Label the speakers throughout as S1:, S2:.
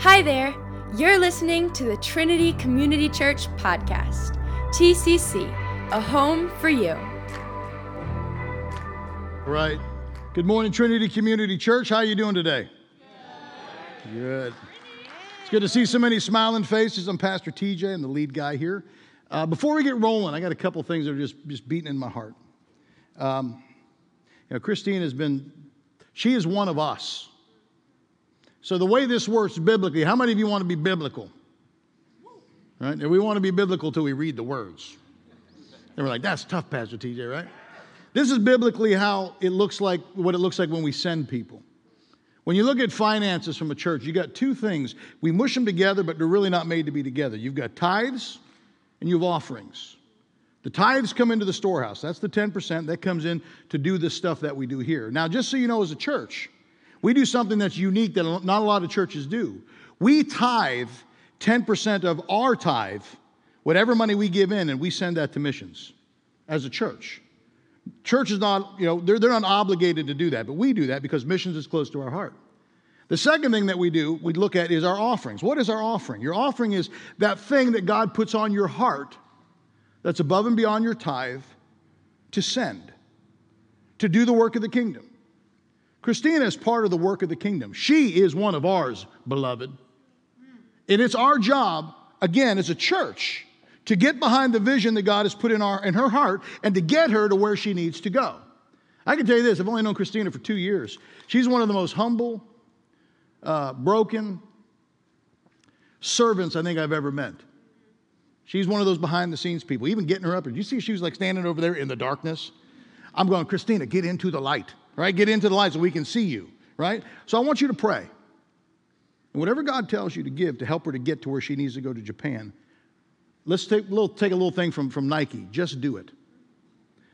S1: Hi there. You're listening to the Trinity Community Church podcast, TCC, a home for you.
S2: All right. Good morning, Trinity Community Church. How are you doing today? Good. good. It's good to see so many smiling faces. I'm Pastor TJ. I'm the lead guy here. Uh, before we get rolling, I got a couple things that are just, just beating in my heart. Um, you know, Christine has been, she is one of us. So, the way this works biblically, how many of you want to be biblical? Right? And we want to be biblical till we read the words. And we're like, that's tough, Pastor TJ, right? This is biblically how it looks like, what it looks like when we send people. When you look at finances from a church, you got two things. We mush them together, but they're really not made to be together. You've got tithes and you have offerings. The tithes come into the storehouse. That's the 10% that comes in to do the stuff that we do here. Now, just so you know, as a church, we do something that's unique that not a lot of churches do. We tithe 10% of our tithe, whatever money we give in, and we send that to missions as a church. Church is not, you know, they're, they're not obligated to do that, but we do that because missions is close to our heart. The second thing that we do, we look at is our offerings. What is our offering? Your offering is that thing that God puts on your heart that's above and beyond your tithe to send, to do the work of the kingdom. Christina is part of the work of the kingdom. She is one of ours, beloved. And it's our job, again, as a church, to get behind the vision that God has put in, our, in her heart and to get her to where she needs to go. I can tell you this I've only known Christina for two years. She's one of the most humble, uh, broken servants I think I've ever met. She's one of those behind the scenes people, even getting her up. Did you see she was like standing over there in the darkness? I'm going, Christina, get into the light right? Get into the light so we can see you, right? So I want you to pray. And whatever God tells you to give to help her to get to where she needs to go to Japan, let's take a little, take a little thing from, from Nike. Just do it.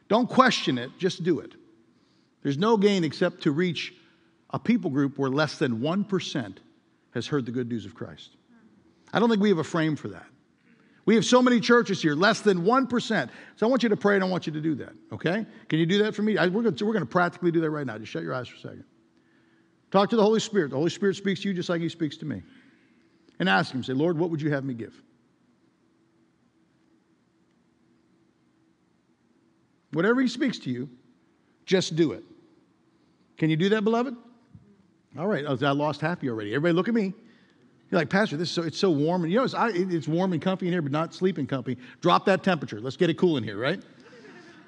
S2: Don't question it, just do it. There's no gain except to reach a people group where less than 1% has heard the good news of Christ. I don't think we have a frame for that. We have so many churches here, less than 1%. So I want you to pray and I want you to do that, okay? Can you do that for me? I, we're going we're to practically do that right now. Just shut your eyes for a second. Talk to the Holy Spirit. The Holy Spirit speaks to you just like He speaks to me. And ask Him, say, Lord, what would you have me give? Whatever He speaks to you, just do it. Can you do that, beloved? All right, oh, I lost half you already. Everybody, look at me. You're like, Pastor, this so, it's so warm. And you know, it's, I, it's warm and comfy in here, but not sleeping comfy. Drop that temperature. Let's get it cool in here, right?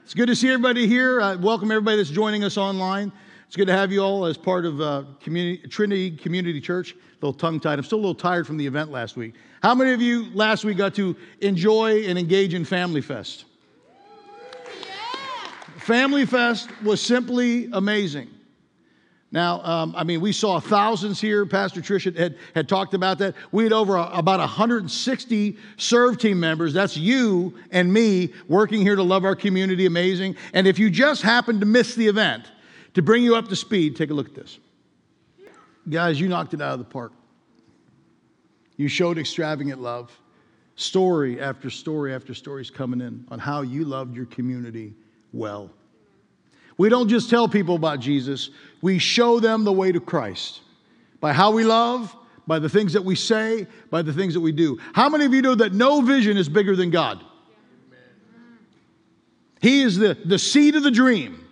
S2: It's good to see everybody here. Uh, welcome everybody that's joining us online. It's good to have you all as part of uh, community, Trinity Community Church. A little tongue tied. I'm still a little tired from the event last week. How many of you last week got to enjoy and engage in Family Fest? Yeah. Family Fest was simply amazing. Now, um, I mean, we saw thousands here. Pastor Trish had, had talked about that. We had over a, about 160 serve team members. That's you and me working here to love our community amazing. And if you just happened to miss the event, to bring you up to speed, take a look at this. Guys, you knocked it out of the park. You showed extravagant love. Story after story after story is coming in on how you loved your community well. We don't just tell people about Jesus, we show them the way to Christ by how we love, by the things that we say, by the things that we do. How many of you know that no vision is bigger than God? He is the, the seed of the dream.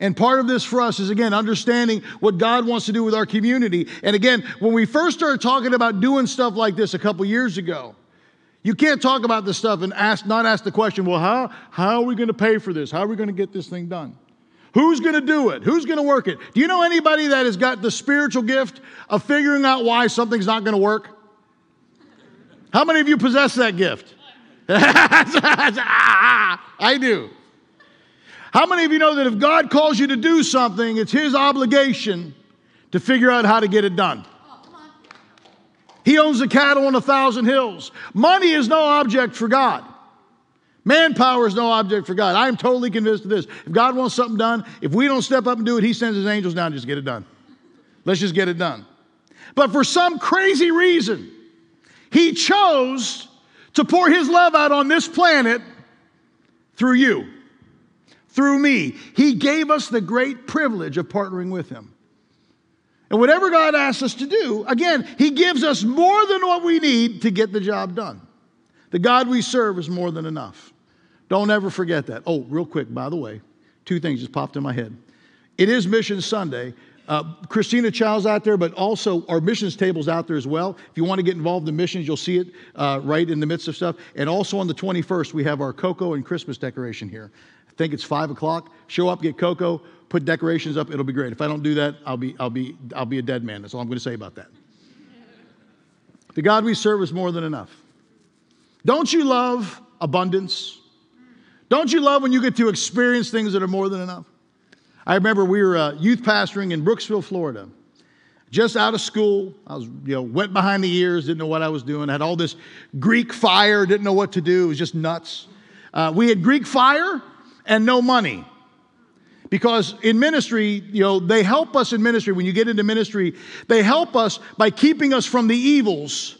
S2: And part of this for us is, again, understanding what God wants to do with our community. And again, when we first started talking about doing stuff like this a couple years ago, you can't talk about this stuff and ask, not ask the question, well, how, how are we going to pay for this? How are we going to get this thing done? Who's going to do it? Who's going to work it? Do you know anybody that has got the spiritual gift of figuring out why something's not going to work? How many of you possess that gift? I do. How many of you know that if God calls you to do something, it's His obligation to figure out how to get it done? He owns the cattle on a thousand hills. Money is no object for God. Manpower is no object for God. I am totally convinced of this. If God wants something done, if we don't step up and do it, He sends His angels down just get it done. Let's just get it done. But for some crazy reason, He chose to pour His love out on this planet through you, through me. He gave us the great privilege of partnering with Him. And whatever God asks us to do, again, He gives us more than what we need to get the job done. The God we serve is more than enough. Don't ever forget that. Oh, real quick, by the way, two things just popped in my head. It is Mission Sunday. Uh, Christina Chow's out there, but also our missions table's out there as well. If you want to get involved in missions, you'll see it uh, right in the midst of stuff. And also on the 21st, we have our cocoa and Christmas decoration here. I think it's five o'clock. Show up, get cocoa, put decorations up. It'll be great. If I don't do that, I'll be I'll be I'll be a dead man. That's all I'm going to say about that. the God we serve is more than enough. Don't you love abundance? Don't you love when you get to experience things that are more than enough? I remember we were uh, youth pastoring in Brooksville, Florida. Just out of school, I was you know wet behind the ears, didn't know what I was doing. I had all this Greek fire, didn't know what to do. It was just nuts. Uh, we had Greek fire and no money because in ministry you know they help us in ministry when you get into ministry they help us by keeping us from the evils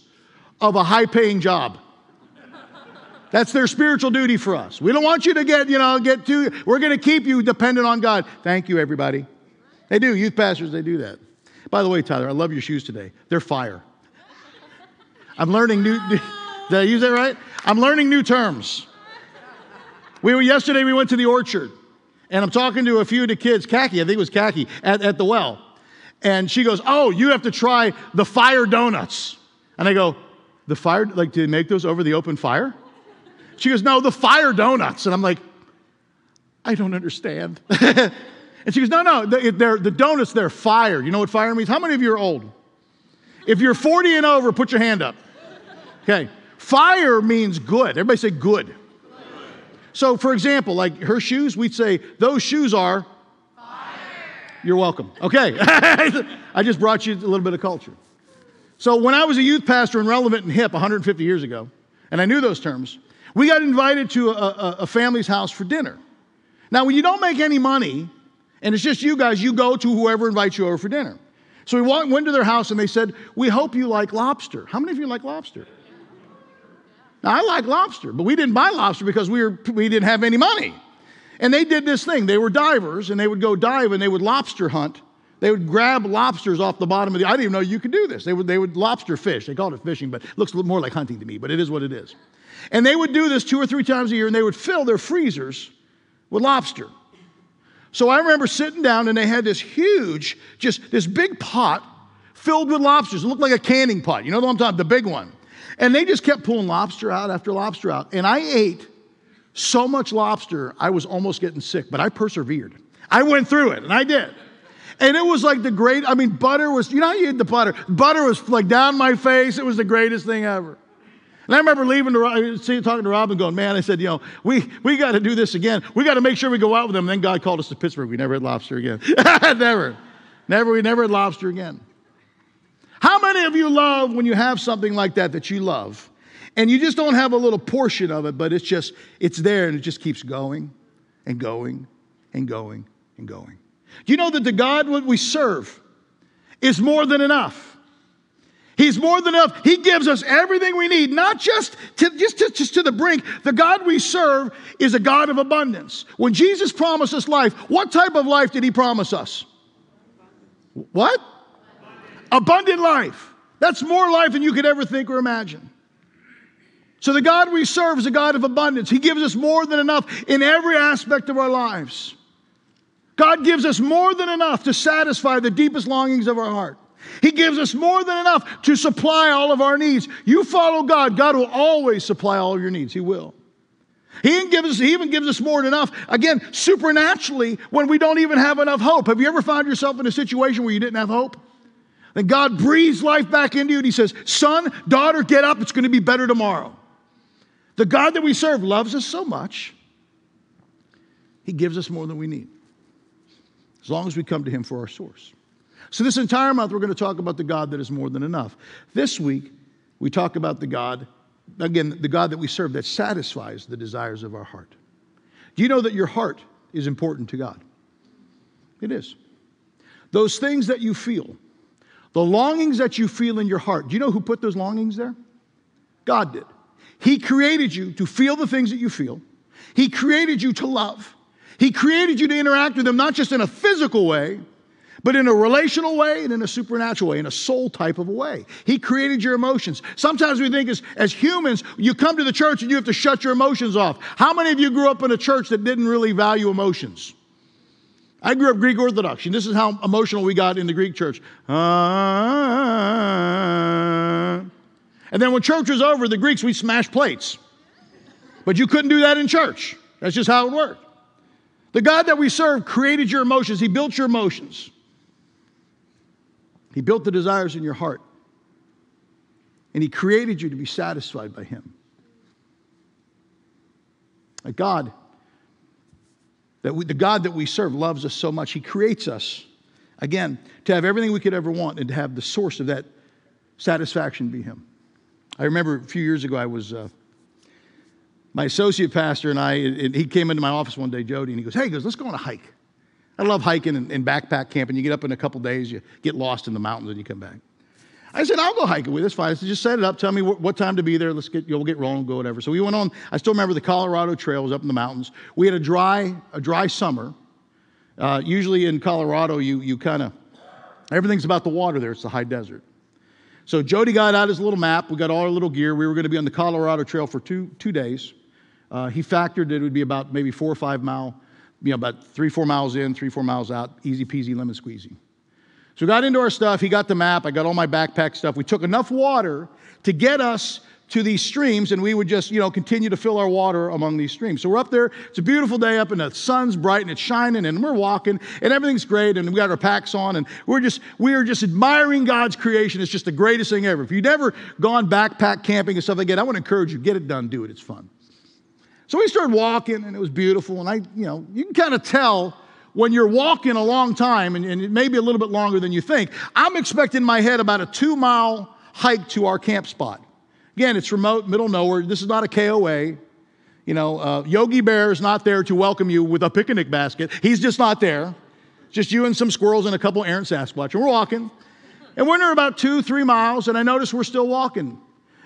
S2: of a high paying job that's their spiritual duty for us. We don't want you to get, you know, get too, we're going to keep you dependent on God. Thank you, everybody. They do. Youth pastors, they do that. By the way, Tyler, I love your shoes today. They're fire. I'm learning new, did I use that right? I'm learning new terms. We were, yesterday we went to the orchard and I'm talking to a few of the kids, Khaki, I think it was Khaki, at, at the well. And she goes, oh, you have to try the fire donuts. And I go, the fire, like, do they make those over the open fire? She goes, No, the fire donuts. And I'm like, I don't understand. and she goes, No, no, they're, the donuts, they're fire. You know what fire means? How many of you are old? If you're 40 and over, put your hand up. Okay. Fire means good. Everybody say good. So, for example, like her shoes, we'd say, Those shoes are. Fire. You're welcome. Okay. I just brought you a little bit of culture. So, when I was a youth pastor and relevant and hip 150 years ago, and I knew those terms, we got invited to a, a, a family's house for dinner. Now, when you don't make any money and it's just you guys, you go to whoever invites you over for dinner. So we walked, went to their house and they said, We hope you like lobster. How many of you like lobster? Now, I like lobster, but we didn't buy lobster because we, were, we didn't have any money. And they did this thing. They were divers and they would go dive and they would lobster hunt. They would grab lobsters off the bottom of the. I didn't even know you could do this. They would, they would lobster fish. They called it fishing, but it looks more like hunting to me, but it is what it is. And they would do this two or three times a year, and they would fill their freezers with lobster. So I remember sitting down, and they had this huge, just this big pot filled with lobsters. It looked like a canning pot. You know what I'm talking The big one. And they just kept pulling lobster out after lobster out. And I ate so much lobster, I was almost getting sick, but I persevered. I went through it, and I did. And it was like the great, I mean, butter was, you know how you eat the butter? Butter was like down my face. It was the greatest thing ever. And I remember leaving to see, talking to Rob and going, man, I said, you know, we, we got to do this again. We got to make sure we go out with them. And then God called us to Pittsburgh. We never had lobster again. never. Never. We never had lobster again. How many of you love when you have something like that that you love and you just don't have a little portion of it, but it's just, it's there and it just keeps going and going and going and going? Do you know that the God we serve is more than enough? He's more than enough. He gives us everything we need, not just to, just, to, just to the brink. The God we serve is a God of abundance. When Jesus promised us life, what type of life did he promise us? What? Abundant life. That's more life than you could ever think or imagine. So, the God we serve is a God of abundance. He gives us more than enough in every aspect of our lives. God gives us more than enough to satisfy the deepest longings of our heart. He gives us more than enough to supply all of our needs. You follow God, God will always supply all your needs. He will. He even, gives us, he even gives us more than enough, again, supernaturally, when we don't even have enough hope. Have you ever found yourself in a situation where you didn't have hope? Then God breathes life back into you and He says, Son, daughter, get up. It's going to be better tomorrow. The God that we serve loves us so much, He gives us more than we need, as long as we come to Him for our source. So, this entire month, we're going to talk about the God that is more than enough. This week, we talk about the God, again, the God that we serve that satisfies the desires of our heart. Do you know that your heart is important to God? It is. Those things that you feel, the longings that you feel in your heart, do you know who put those longings there? God did. He created you to feel the things that you feel, He created you to love, He created you to interact with Him, not just in a physical way but in a relational way and in a supernatural way, in a soul type of a way. He created your emotions. Sometimes we think as, as humans, you come to the church and you have to shut your emotions off. How many of you grew up in a church that didn't really value emotions? I grew up Greek Orthodox, and this is how emotional we got in the Greek church. Ah. And then when church was over, the Greeks, we smashed plates. But you couldn't do that in church. That's just how it worked. The God that we serve created your emotions, He built your emotions. He built the desires in your heart, and He created you to be satisfied by Him. A God that we, the God that we serve loves us so much. He creates us, again, to have everything we could ever want and to have the source of that satisfaction be Him. I remember a few years ago, I was. Uh, my associate pastor and I, and he came into my office one day, Jody, and he goes, Hey, he goes, let's go on a hike. I love hiking and, and backpack camping. You get up in a couple days, you get lost in the mountains, and you come back. I said, I'll go hiking with this Fine. I said, just set it up. Tell me what, what time to be there. Let's get, you'll get rolling, go whatever. So we went on. I still remember the Colorado trails up in the mountains. We had a dry, a dry summer. Uh, usually in Colorado, you, you kind of, everything's about the water there. It's the high desert. So Jody got out his little map. We got all our little gear. We were going to be on the Colorado Trail for two, two days. Uh, he factored it would be about maybe four or five mile you know, about three, four miles in, three, four miles out, easy peasy, lemon squeezy. So we got into our stuff. He got the map. I got all my backpack stuff. We took enough water to get us to these streams, and we would just, you know, continue to fill our water among these streams. So we're up there. It's a beautiful day up, and the sun's bright and it's shining, and we're walking, and everything's great, and we got our packs on, and we're just we are just admiring God's creation. It's just the greatest thing ever. If you've never gone backpack camping and stuff like that, I want to encourage you get it done, do it. It's fun. So we started walking, and it was beautiful. And I, you know, you can kind of tell when you're walking a long time, and, and it may be a little bit longer than you think. I'm expecting in my head about a two mile hike to our camp spot. Again, it's remote, middle nowhere. This is not a KOA. You know, uh, Yogi Bear is not there to welcome you with a picnic basket. He's just not there. Just you and some squirrels and a couple errant Sasquatch. And we're walking. And we're near about two, three miles, and I notice we're still walking.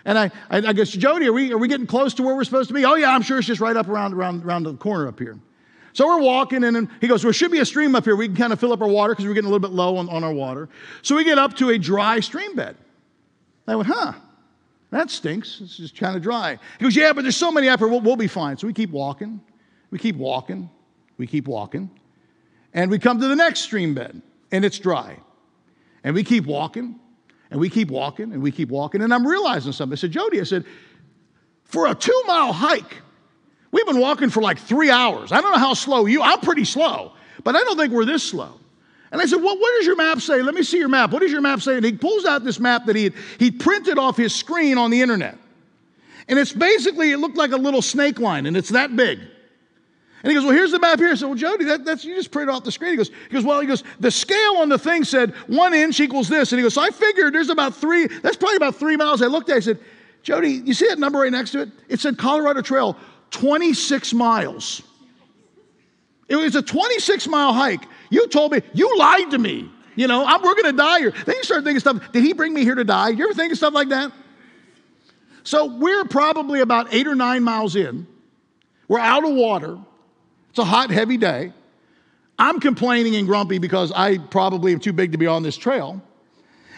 S2: And I, I, I guess, Jody, are we, are we getting close to where we're supposed to be? Oh, yeah, I'm sure it's just right up around, around, around the corner up here. So we're walking, and he goes, Well, there should be a stream up here. We can kind of fill up our water because we're getting a little bit low on, on our water. So we get up to a dry stream bed. I went, Huh, that stinks. It's just kind of dry. He goes, Yeah, but there's so many up here. We'll, we'll be fine. So we keep walking. We keep walking. We keep walking. And we come to the next stream bed, and it's dry. And we keep walking. And we keep walking and we keep walking. And I'm realizing something. I said, Jody, I said, for a two mile hike, we've been walking for like three hours. I don't know how slow you, I'm pretty slow, but I don't think we're this slow. And I said, Well, what does your map say? Let me see your map. What does your map say? And he pulls out this map that he had, he printed off his screen on the internet. And it's basically, it looked like a little snake line, and it's that big. And he goes, Well, here's the map here. I said, Well, Jody, that, that's you just printed off the screen. He goes, he goes, Well, he goes, the scale on the thing said one inch equals this. And he goes, So I figured there's about three, that's probably about three miles. I looked at it, I said, Jody, you see that number right next to it? It said Colorado Trail, 26 miles. It was a 26 mile hike. You told me, you lied to me. You know, I'm, we're going to die here. Then you start thinking stuff. Did he bring me here to die? You ever think of stuff like that? So we're probably about eight or nine miles in. We're out of water. It's a hot, heavy day. I'm complaining and grumpy because I probably am too big to be on this trail.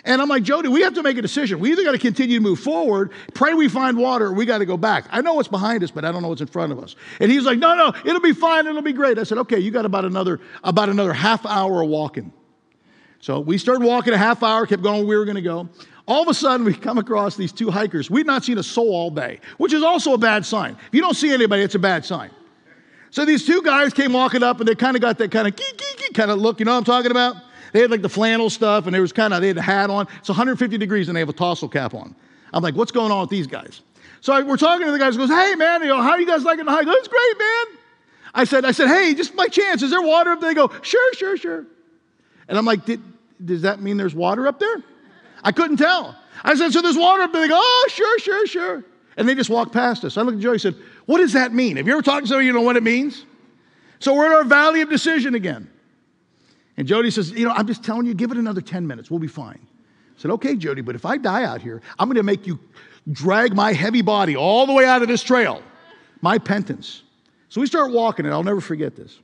S2: And I'm like, Jody, we have to make a decision. We either got to continue to move forward, pray we find water, or we got to go back. I know what's behind us, but I don't know what's in front of us. And he's like, No, no, it'll be fine, it'll be great. I said, Okay, you got about another about another half hour of walking. So we started walking a half hour, kept going we were going to go. All of a sudden, we come across these two hikers. We'd not seen a soul all day, which is also a bad sign. If you don't see anybody, it's a bad sign. So these two guys came walking up and they kind of got that kind of geek, geek, geek kind of look. You know what I'm talking about? They had like the flannel stuff and they was kind of, they had a hat on. It's 150 degrees and they have a tassel cap on. I'm like, what's going on with these guys? So I, we're talking to the guys. He goes, hey man, you know, how are you guys liking the hike? It's great, man. I said, I said, hey, just my chance. Is there water up there? They go, sure, sure, sure. And I'm like, does that mean there's water up there? I couldn't tell. I said, so there's water up there. They go, oh, sure, sure, sure. And they just walked past us. I looked at Joey and said, what does that mean? Have you ever talked to somebody you know what it means? So we're in our valley of decision again. And Jody says, You know, I'm just telling you, give it another 10 minutes. We'll be fine. I said, Okay, Jody, but if I die out here, I'm going to make you drag my heavy body all the way out of this trail. My penance. So we start walking, and I'll never forget this.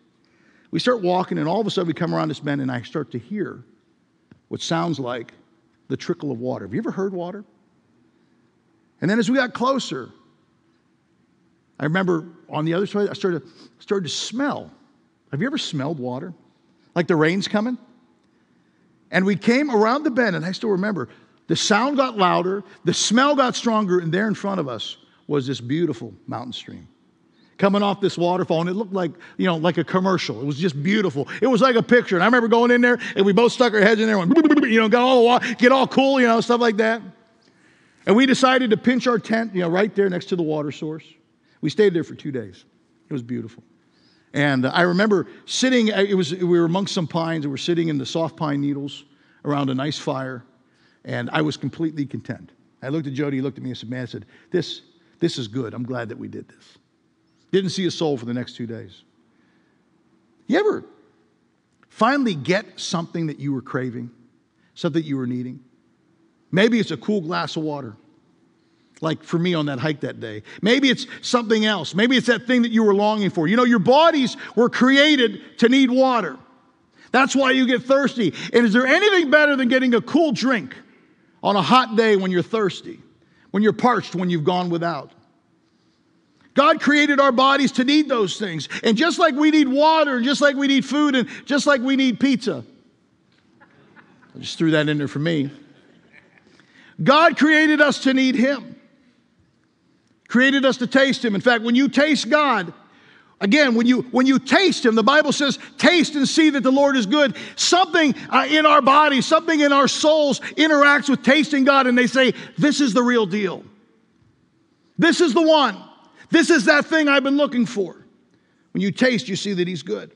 S2: We start walking, and all of a sudden we come around this bend, and I start to hear what sounds like the trickle of water. Have you ever heard water? And then as we got closer, I remember on the other side, I started, started to smell. Have you ever smelled water? Like the rain's coming? And we came around the bend, and I still remember the sound got louder, the smell got stronger, and there in front of us was this beautiful mountain stream coming off this waterfall, and it looked like, you know, like a commercial. It was just beautiful. It was like a picture. And I remember going in there, and we both stuck our heads in there, and went, you know, got all the water, get all cool, you know, stuff like that. And we decided to pinch our tent, you know, right there next to the water source. We stayed there for two days. It was beautiful. And uh, I remember sitting, uh, it was, we were amongst some pines, we were sitting in the soft pine needles around a nice fire, and I was completely content. I looked at Jody, he looked at me and said, Man, I said, this, this is good. I'm glad that we did this. Didn't see a soul for the next two days. You ever finally get something that you were craving, something you were needing? Maybe it's a cool glass of water like for me on that hike that day. Maybe it's something else. Maybe it's that thing that you were longing for. You know, your bodies were created to need water. That's why you get thirsty. And is there anything better than getting a cool drink on a hot day when you're thirsty, when you're parched, when you've gone without? God created our bodies to need those things. And just like we need water, just like we need food, and just like we need pizza. I just threw that in there for me. God created us to need Him created us to taste him. In fact, when you taste God, Again, when you, when you taste Him, the Bible says, taste and see that the Lord is good. Something uh, in our body, something in our souls interacts with tasting God, and they say, This is the real deal. This is the one. This is that thing I've been looking for. When you taste, you see that He's good.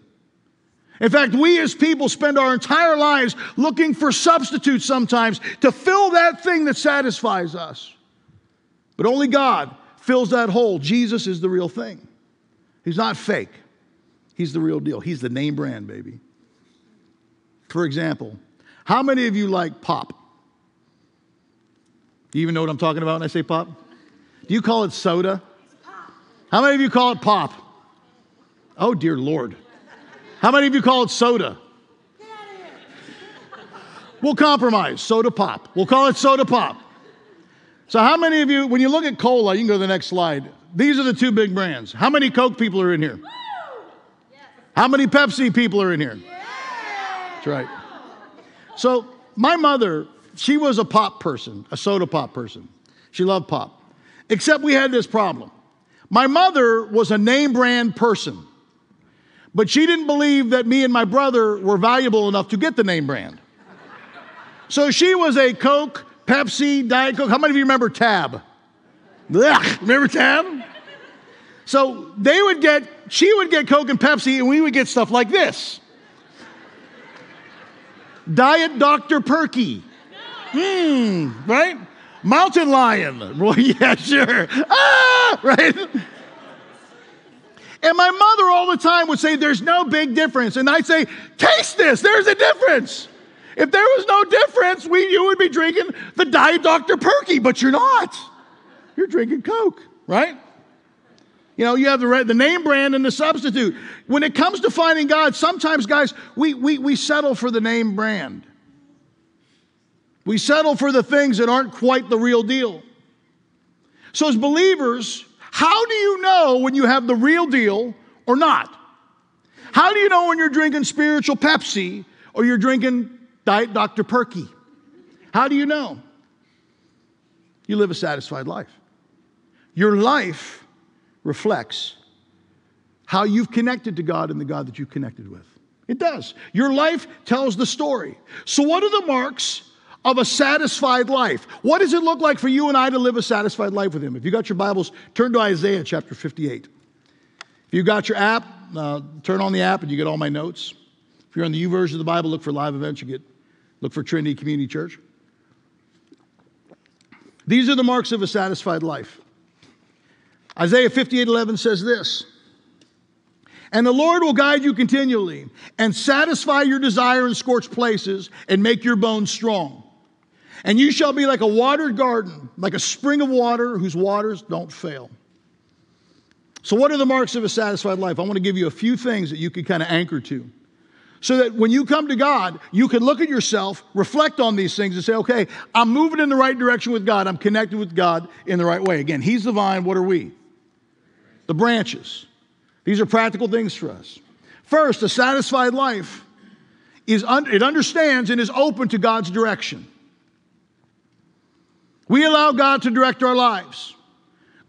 S2: In fact, we as people spend our entire lives looking for substitutes sometimes to fill that thing that satisfies us. But only God fills that hole. Jesus is the real thing. He's not fake, he's the real deal. He's the name brand, baby. For example, how many of you like pop? Do you even know what I'm talking about when I say pop? Do you call it soda? How many of you call it pop? Oh, dear Lord. How many of you call it soda? We'll compromise. Soda pop. We'll call it soda pop. So, how many of you, when you look at cola, you can go to the next slide. These are the two big brands. How many Coke people are in here? How many Pepsi people are in here? That's right. So, my mother, she was a pop person, a soda pop person. She loved pop. Except we had this problem. My mother was a name brand person, but she didn't believe that me and my brother were valuable enough to get the name brand. So she was a Coke, Pepsi, Diet Coke. How many of you remember Tab? Blech, remember Tab? So they would get, she would get Coke and Pepsi, and we would get stuff like this Diet Dr. Perky. Hmm, right? Mountain Lion. Well, yeah, sure. Ah, right? And my mother all the time would say, There's no big difference. And I'd say, Taste this, there's a difference. If there was no difference, we, you would be drinking the Diet Dr. Perky, but you're not. You're drinking Coke, right? You know, you have the, the name brand and the substitute. When it comes to finding God, sometimes, guys, we, we, we settle for the name brand. We settle for the things that aren't quite the real deal. So, as believers, how do you know when you have the real deal or not? How do you know when you're drinking spiritual Pepsi or you're drinking Diet Dr. Perky. How do you know? You live a satisfied life. Your life reflects how you've connected to God and the God that you connected with. It does. Your life tells the story. So, what are the marks of a satisfied life? What does it look like for you and I to live a satisfied life with Him? If you got your Bibles, turn to Isaiah chapter 58. If you got your app, uh, turn on the app and you get all my notes. If you're on the YouVersion of the Bible, look for live events. You get Look for Trinity Community Church. These are the marks of a satisfied life. Isaiah 58 11 says this And the Lord will guide you continually and satisfy your desire in scorched places and make your bones strong. And you shall be like a watered garden, like a spring of water whose waters don't fail. So, what are the marks of a satisfied life? I want to give you a few things that you can kind of anchor to so that when you come to God, you can look at yourself, reflect on these things, and say, okay, I'm moving in the right direction with God. I'm connected with God in the right way. Again, He's the vine. What are we? The branches. These are practical things for us. First, a satisfied life is un- it understands and is open to God's direction. We allow God to direct our lives.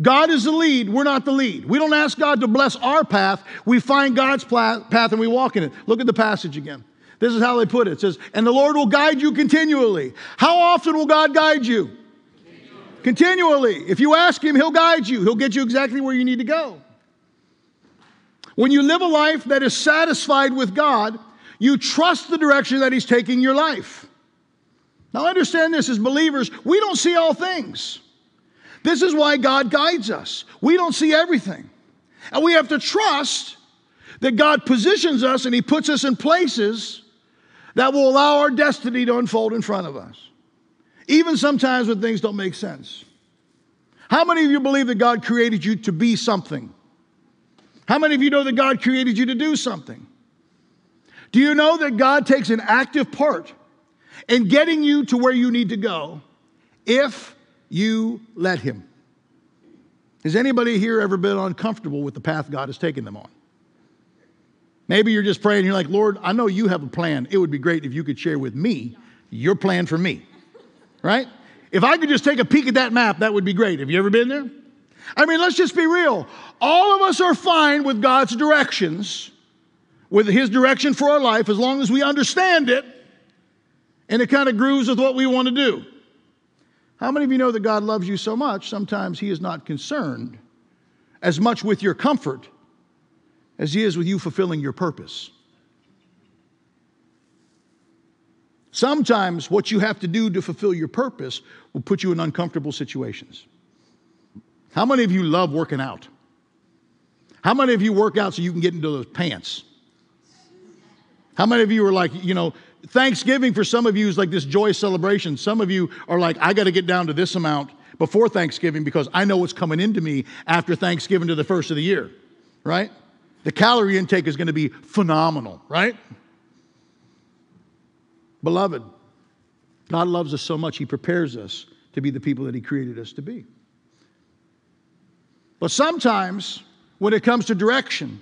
S2: God is the lead, we're not the lead. We don't ask God to bless our path, we find God's path and we walk in it. Look at the passage again. This is how they put it. It says, And the Lord will guide you continually. How often will God guide you? Continually. continually. If you ask Him, He'll guide you, He'll get you exactly where you need to go. When you live a life that is satisfied with God, you trust the direction that He's taking your life. Now, understand this as believers, we don't see all things. This is why God guides us. We don't see everything. And we have to trust that God positions us and He puts us in places that will allow our destiny to unfold in front of us, even sometimes when things don't make sense. How many of you believe that God created you to be something? How many of you know that God created you to do something? Do you know that God takes an active part in getting you to where you need to go if you let Him. Has anybody here ever been uncomfortable with the path God has taken them on? Maybe you're just praying, you're like, Lord, I know you have a plan. It would be great if you could share with me your plan for me, right? If I could just take a peek at that map, that would be great. Have you ever been there? I mean, let's just be real. All of us are fine with God's directions, with His direction for our life, as long as we understand it and it kind of grooves with what we want to do. How many of you know that God loves you so much, sometimes He is not concerned as much with your comfort as He is with you fulfilling your purpose? Sometimes what you have to do to fulfill your purpose will put you in uncomfortable situations. How many of you love working out? How many of you work out so you can get into those pants? How many of you are like, you know, Thanksgiving for some of you is like this joyous celebration. Some of you are like, I got to get down to this amount before Thanksgiving because I know what's coming into me after Thanksgiving to the first of the year, right? The calorie intake is going to be phenomenal, right? Beloved, God loves us so much, He prepares us to be the people that He created us to be. But sometimes, when it comes to direction,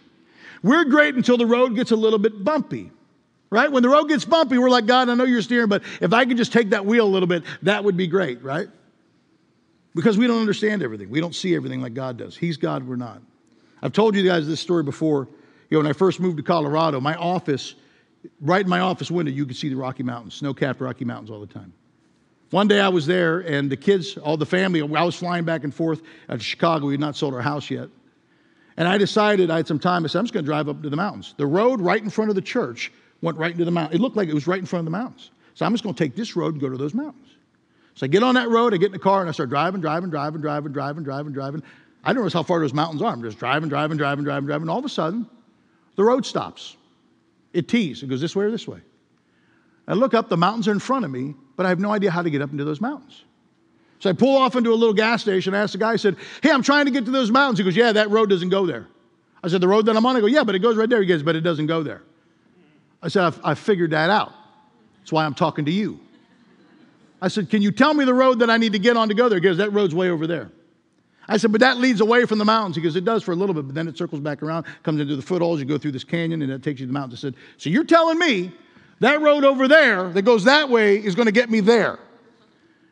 S2: we're great until the road gets a little bit bumpy right? When the road gets bumpy, we're like, God, I know you're steering, but if I could just take that wheel a little bit, that would be great, right? Because we don't understand everything. We don't see everything like God does. He's God, we're not. I've told you guys this story before. You know, when I first moved to Colorado, my office, right in my office window, you could see the Rocky Mountains, snow capped Rocky Mountains all the time. One day I was there, and the kids, all the family, I was flying back and forth out of Chicago. We had not sold our house yet. And I decided I had some time. I said, I'm just going to drive up to the mountains. The road right in front of the church went right into the mountain. It looked like it was right in front of the mountains. So I'm just going to take this road and go to those mountains. So I get on that road, I get in the car, and I start driving, driving, driving, driving, driving, driving, driving. I don't know how far those mountains are. I'm just driving, driving, driving, driving, driving. All of a sudden, the road stops. It tees. It goes this way or this way. I look up, the mountains are in front of me, but I have no idea how to get up into those mountains. So I pull off into a little gas station. I ask the guy, I said, Hey, I'm trying to get to those mountains. He goes, Yeah, that road doesn't go there. I said, The road that I'm on? I go, Yeah, but it goes right there. He goes, But it doesn't go there. I said, i I figured that out. That's why I'm talking to you. I said, Can you tell me the road that I need to get on to go there? He goes, That road's way over there. I said, But that leads away from the mountains. He goes, It does for a little bit, but then it circles back around, comes into the foothills. You go through this canyon, and it takes you to the mountains. I said, So you're telling me that road over there that goes that way is going to get me there?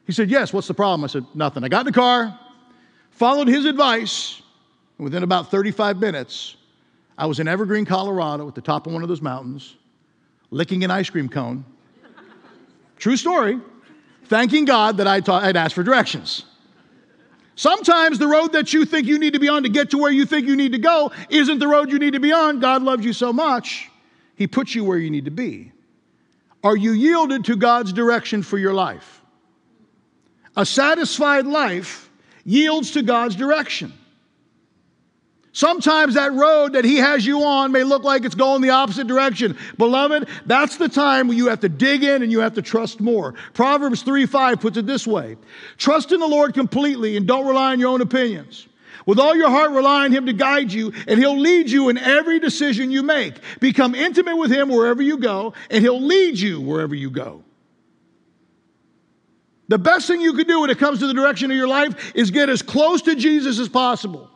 S2: He said, Yes, what's the problem? I said, Nothing. I got in the car, followed his advice, and within about 35 minutes, I was in Evergreen, Colorado, at the top of one of those mountains licking an ice cream cone. True story. Thanking God that I taught, I'd asked for directions. Sometimes the road that you think you need to be on to get to where you think you need to go isn't the road you need to be on. God loves you so much, He puts you where you need to be. Are you yielded to God's direction for your life? A satisfied life yields to God's direction. Sometimes that road that he has you on may look like it's going the opposite direction. Beloved, that's the time when you have to dig in and you have to trust more. Proverbs 3 5 puts it this way Trust in the Lord completely and don't rely on your own opinions. With all your heart, rely on Him to guide you, and He'll lead you in every decision you make. Become intimate with Him wherever you go, and He'll lead you wherever you go. The best thing you can do when it comes to the direction of your life is get as close to Jesus as possible.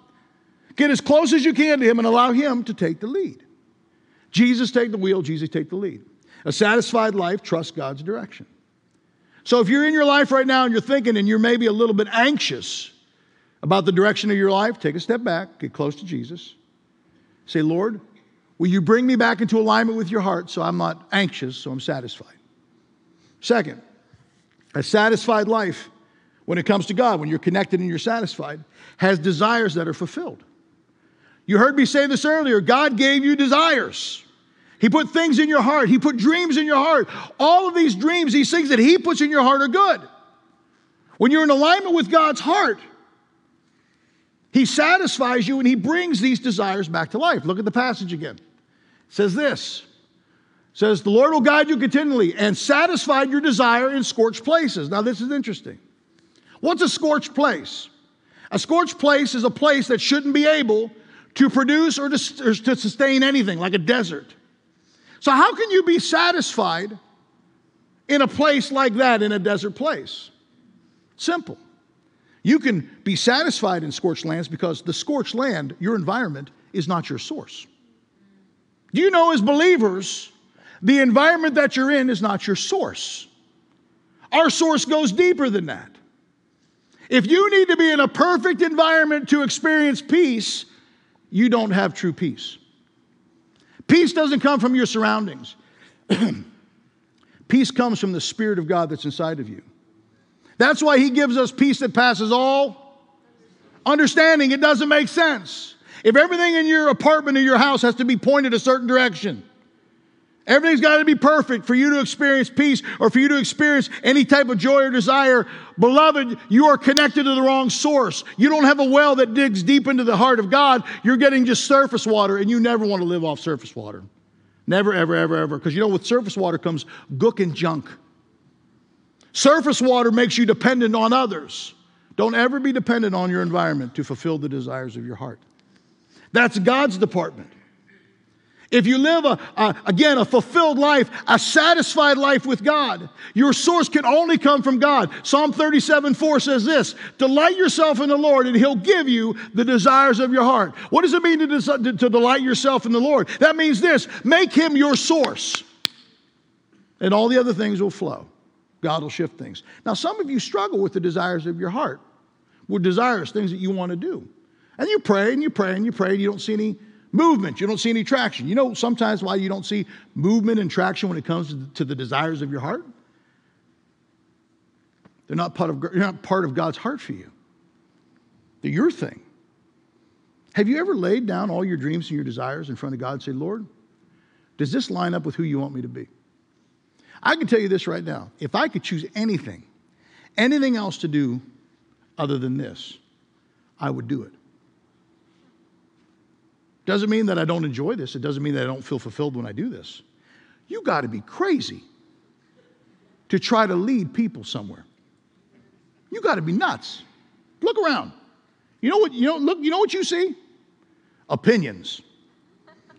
S2: Get as close as you can to Him and allow Him to take the lead. Jesus take the wheel, Jesus take the lead. A satisfied life trusts God's direction. So if you're in your life right now and you're thinking and you're maybe a little bit anxious about the direction of your life, take a step back, get close to Jesus. Say, Lord, will you bring me back into alignment with your heart so I'm not anxious, so I'm satisfied? Second, a satisfied life when it comes to God, when you're connected and you're satisfied, has desires that are fulfilled. You heard me say this earlier God gave you desires. He put things in your heart. He put dreams in your heart. All of these dreams, these things that He puts in your heart are good. When you're in alignment with God's heart, He satisfies you and He brings these desires back to life. Look at the passage again. It says this it says, The Lord will guide you continually and satisfy your desire in scorched places. Now, this is interesting. What's a scorched place? A scorched place is a place that shouldn't be able to produce or to, or to sustain anything, like a desert. So, how can you be satisfied in a place like that, in a desert place? Simple. You can be satisfied in scorched lands because the scorched land, your environment, is not your source. Do You know, as believers, the environment that you're in is not your source. Our source goes deeper than that. If you need to be in a perfect environment to experience peace, you don't have true peace. Peace doesn't come from your surroundings. peace comes from the Spirit of God that's inside of you. That's why He gives us peace that passes all understanding. It doesn't make sense. If everything in your apartment or your house has to be pointed a certain direction, Everything's got to be perfect for you to experience peace or for you to experience any type of joy or desire. Beloved, you are connected to the wrong source. You don't have a well that digs deep into the heart of God. You're getting just surface water, and you never want to live off surface water. Never, ever, ever, ever. Because you know, with surface water comes gook and junk. Surface water makes you dependent on others. Don't ever be dependent on your environment to fulfill the desires of your heart. That's God's department. If you live, a, a, again, a fulfilled life, a satisfied life with God, your source can only come from God. Psalm 37 4 says this Delight yourself in the Lord, and He'll give you the desires of your heart. What does it mean to, des- to delight yourself in the Lord? That means this make Him your source, and all the other things will flow. God will shift things. Now, some of you struggle with the desires of your heart, with desires, things that you want to do. And you pray and you pray and you pray, and you don't see any Movement, you don't see any traction. You know sometimes why you don't see movement and traction when it comes to the desires of your heart? They're not part of, you're not part of God's heart for you, they're your thing. Have you ever laid down all your dreams and your desires in front of God and said, Lord, does this line up with who you want me to be? I can tell you this right now. If I could choose anything, anything else to do other than this, I would do it. Doesn't mean that I don't enjoy this. It doesn't mean that I don't feel fulfilled when I do this. You got to be crazy to try to lead people somewhere. You got to be nuts. Look around. You know what you know look you know what you see? Opinions.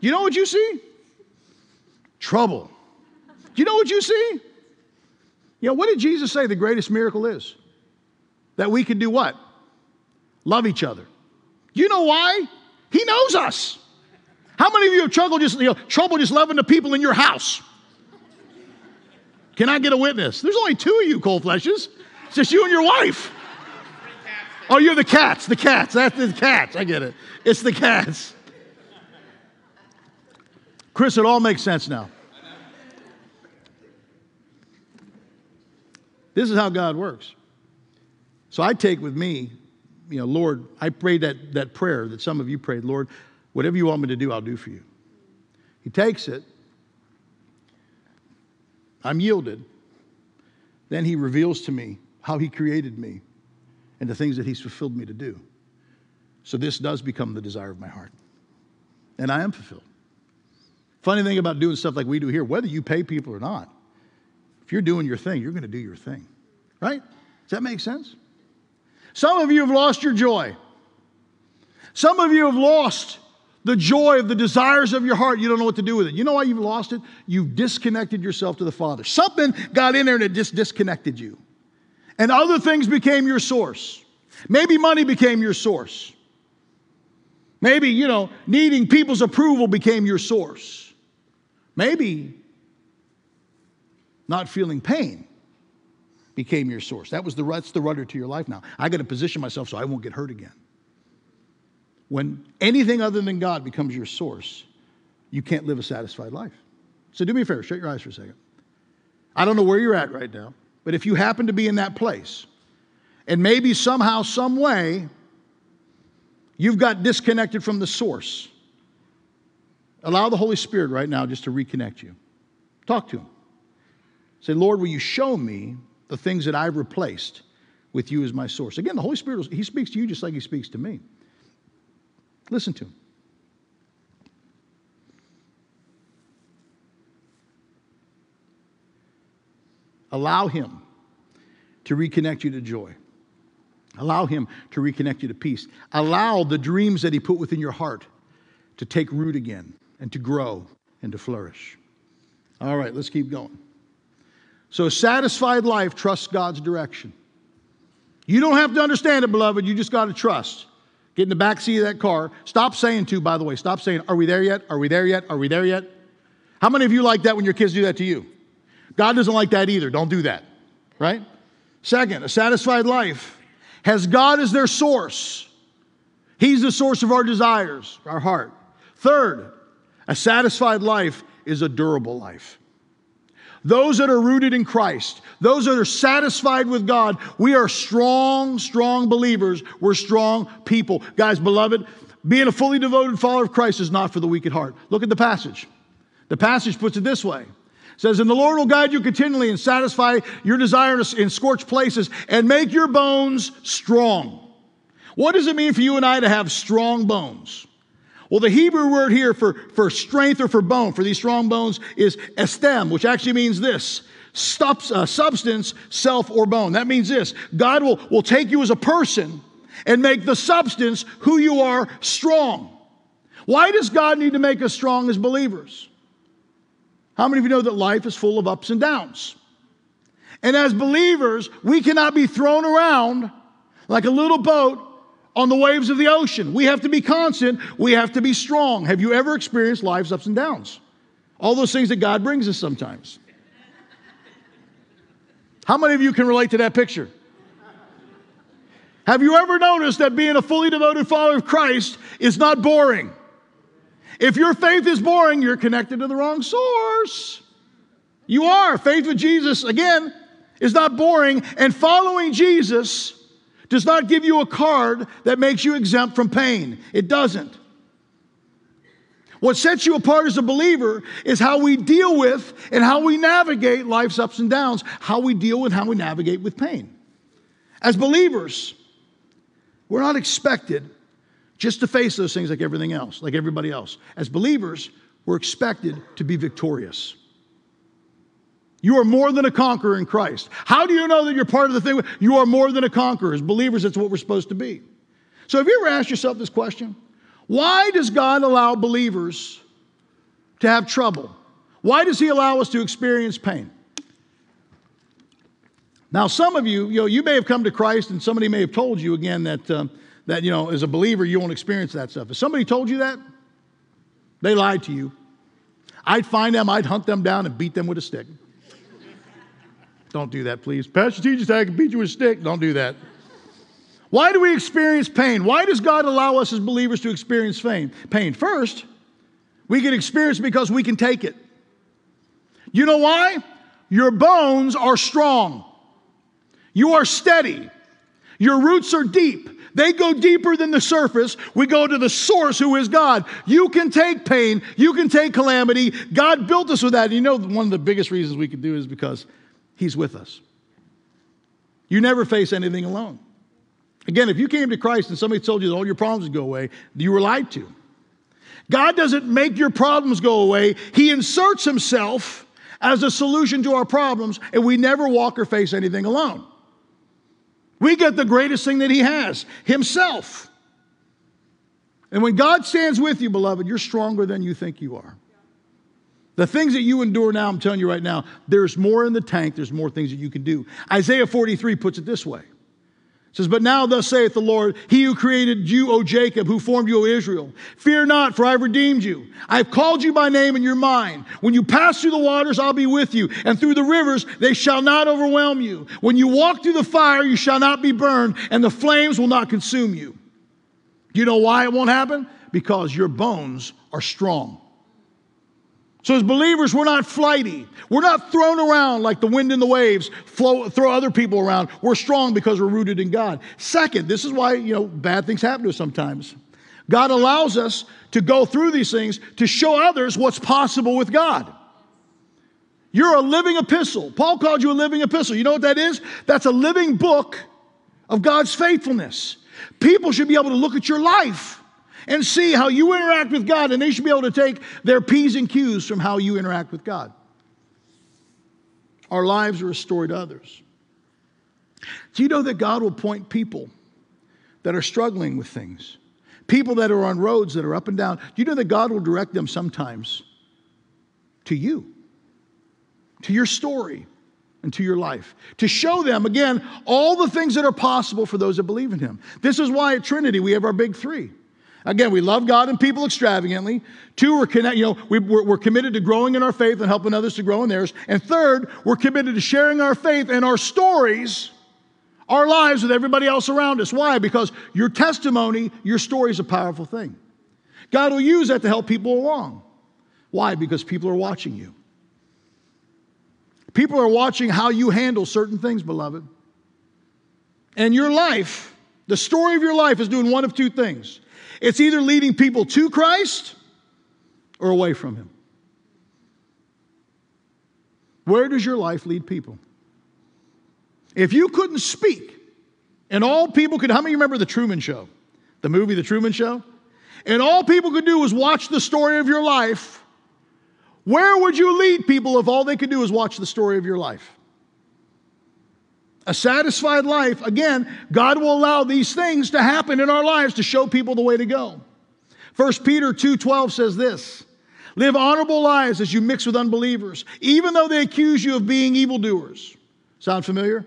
S2: You know what you see? Trouble. You know what you see? You know what did Jesus say the greatest miracle is? That we can do what? Love each other. You know why? He knows us. How many of you have trouble just, you know, trouble just loving the people in your house? Can I get a witness? There's only two of you, cold fleshes. It's just you and your wife. Oh, you're the cats, the cats. That's the cats. I get it. It's the cats. Chris, it all makes sense now. This is how God works. So I take with me you know, Lord, I prayed that, that prayer that some of you prayed, Lord, whatever you want me to do, I'll do for you. He takes it. I'm yielded. Then he reveals to me how he created me and the things that he's fulfilled me to do. So this does become the desire of my heart. And I am fulfilled. Funny thing about doing stuff like we do here, whether you pay people or not, if you're doing your thing, you're going to do your thing, right? Does that make sense? Some of you have lost your joy. Some of you have lost the joy of the desires of your heart. You don't know what to do with it. You know why you've lost it? You've disconnected yourself to the Father. Something got in there and it just disconnected you. And other things became your source. Maybe money became your source. Maybe, you know, needing people's approval became your source. Maybe not feeling pain became your source. That was the, that's the rudder to your life now. I got to position myself so I won't get hurt again. When anything other than God becomes your source, you can't live a satisfied life. So do me a favor, shut your eyes for a second. I don't know where you're at right now, but if you happen to be in that place, and maybe somehow, some way, you've got disconnected from the source, allow the Holy Spirit right now just to reconnect you. Talk to Him. Say, Lord, will you show me the things that I've replaced with you as my source. Again, the Holy Spirit, He speaks to you just like He speaks to me. Listen to Him. Allow Him to reconnect you to joy. Allow Him to reconnect you to peace. Allow the dreams that He put within your heart to take root again and to grow and to flourish. All right, let's keep going. So, a satisfied life trusts God's direction. You don't have to understand it, beloved. You just got to trust. Get in the back seat of that car. Stop saying to, by the way, stop saying, Are we there yet? Are we there yet? Are we there yet? How many of you like that when your kids do that to you? God doesn't like that either. Don't do that, right? Second, a satisfied life has God as their source. He's the source of our desires, our heart. Third, a satisfied life is a durable life. Those that are rooted in Christ, those that are satisfied with God, we are strong, strong believers. We're strong people. Guys, beloved, being a fully devoted follower of Christ is not for the weak at heart. Look at the passage. The passage puts it this way. It says, and the Lord will guide you continually and satisfy your desire in scorched places and make your bones strong. What does it mean for you and I to have strong bones? Well, the Hebrew word here for, for strength or for bone, for these strong bones, is estem, which actually means this uh, substance, self, or bone. That means this God will, will take you as a person and make the substance who you are strong. Why does God need to make us strong as believers? How many of you know that life is full of ups and downs? And as believers, we cannot be thrown around like a little boat on the waves of the ocean. We have to be constant. We have to be strong. Have you ever experienced life's ups and downs? All those things that God brings us sometimes. How many of you can relate to that picture? Have you ever noticed that being a fully devoted follower of Christ is not boring? If your faith is boring, you're connected to the wrong source. You are. Faith with Jesus, again, is not boring. And following Jesus does not give you a card that makes you exempt from pain. It doesn't. What sets you apart as a believer is how we deal with and how we navigate life's ups and downs, how we deal with, how we navigate with pain. As believers, we're not expected just to face those things like everything else, like everybody else. As believers, we're expected to be victorious. You are more than a conqueror in Christ. How do you know that you're part of the thing? You are more than a conqueror. As believers, that's what we're supposed to be. So, have you ever asked yourself this question? Why does God allow believers to have trouble? Why does He allow us to experience pain? Now, some of you, you know, you may have come to Christ and somebody may have told you again that, uh, that you know, as a believer, you won't experience that stuff. If somebody told you that, they lied to you. I'd find them, I'd hunt them down and beat them with a stick. Don't do that, please. Pastor teaches I can beat you with a stick. Don't do that. Why do we experience pain? Why does God allow us as believers to experience pain? Pain. First, we can experience because we can take it. You know why? Your bones are strong. You are steady. Your roots are deep. They go deeper than the surface. We go to the source who is God. You can take pain. You can take calamity. God built us with that. And you know, one of the biggest reasons we can do is because He's with us. You never face anything alone. Again, if you came to Christ and somebody told you that all your problems would go away, you were lied to. God doesn't make your problems go away, He inserts Himself as a solution to our problems, and we never walk or face anything alone. We get the greatest thing that He has Himself. And when God stands with you, beloved, you're stronger than you think you are. The things that you endure now, I'm telling you right now, there's more in the tank, there's more things that you can do. Isaiah 43 puts it this way. It says, But now thus saith the Lord, He who created you, O Jacob, who formed you, O Israel. Fear not, for I have redeemed you. I have called you by name and you're mine. When you pass through the waters, I'll be with you, and through the rivers, they shall not overwhelm you. When you walk through the fire, you shall not be burned, and the flames will not consume you. You know why it won't happen? Because your bones are strong. So, as believers, we're not flighty. We're not thrown around like the wind and the waves flow, throw other people around. We're strong because we're rooted in God. Second, this is why you know bad things happen to us sometimes. God allows us to go through these things to show others what's possible with God. You're a living epistle. Paul called you a living epistle. You know what that is? That's a living book of God's faithfulness. People should be able to look at your life and see how you interact with God, and they should be able to take their P's and Q's from how you interact with God. Our lives are a story to others. Do you know that God will point people that are struggling with things, people that are on roads that are up and down? Do you know that God will direct them sometimes to you, to your story, and to your life to show them, again, all the things that are possible for those that believe in Him? This is why at Trinity we have our big three. Again, we love God and people extravagantly. Two, we're, connect, you know, we, are committed to growing in our faith and helping others to grow in theirs. And third, we're committed to sharing our faith and our stories, our lives with everybody else around us. Why? Because your testimony, your story is a powerful thing. God will use that to help people along. Why? Because people are watching you. People are watching how you handle certain things, beloved. And your life, the story of your life, is doing one of two things it's either leading people to Christ or away from Him. Where does your life lead people? If you couldn't speak and all people could, how many remember The Truman Show? The movie The Truman Show? And all people could do was watch the story of your life. Where would you lead people if all they could do is watch the story of your life? a satisfied life, again, God will allow these things to happen in our lives to show people the way to go. 1 Peter 2:12 says this: Live honorable lives as you mix with unbelievers, even though they accuse you of being evildoers. Sound familiar?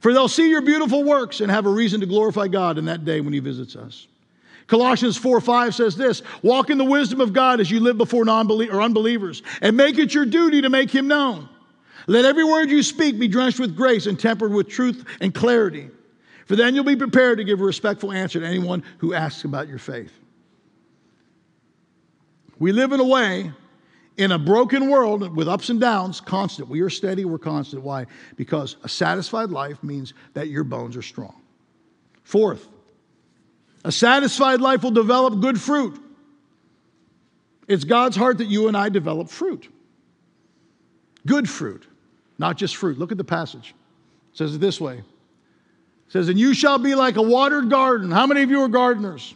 S2: For they'll see your beautiful works and have a reason to glorify God in that day when He visits us. Colossians 4 5 says this Walk in the wisdom of God as you live before non belie or unbelievers, and make it your duty to make Him known. Let every word you speak be drenched with grace and tempered with truth and clarity, for then you'll be prepared to give a respectful answer to anyone who asks about your faith. We live in a way, in a broken world with ups and downs, constant. We are steady, we're constant. Why? Because a satisfied life means that your bones are strong. Fourth, a satisfied life will develop good fruit. It's God's heart that you and I develop fruit, good fruit not just fruit. Look at the passage. It says it this way. It says, and you shall be like a watered garden. How many of you are gardeners?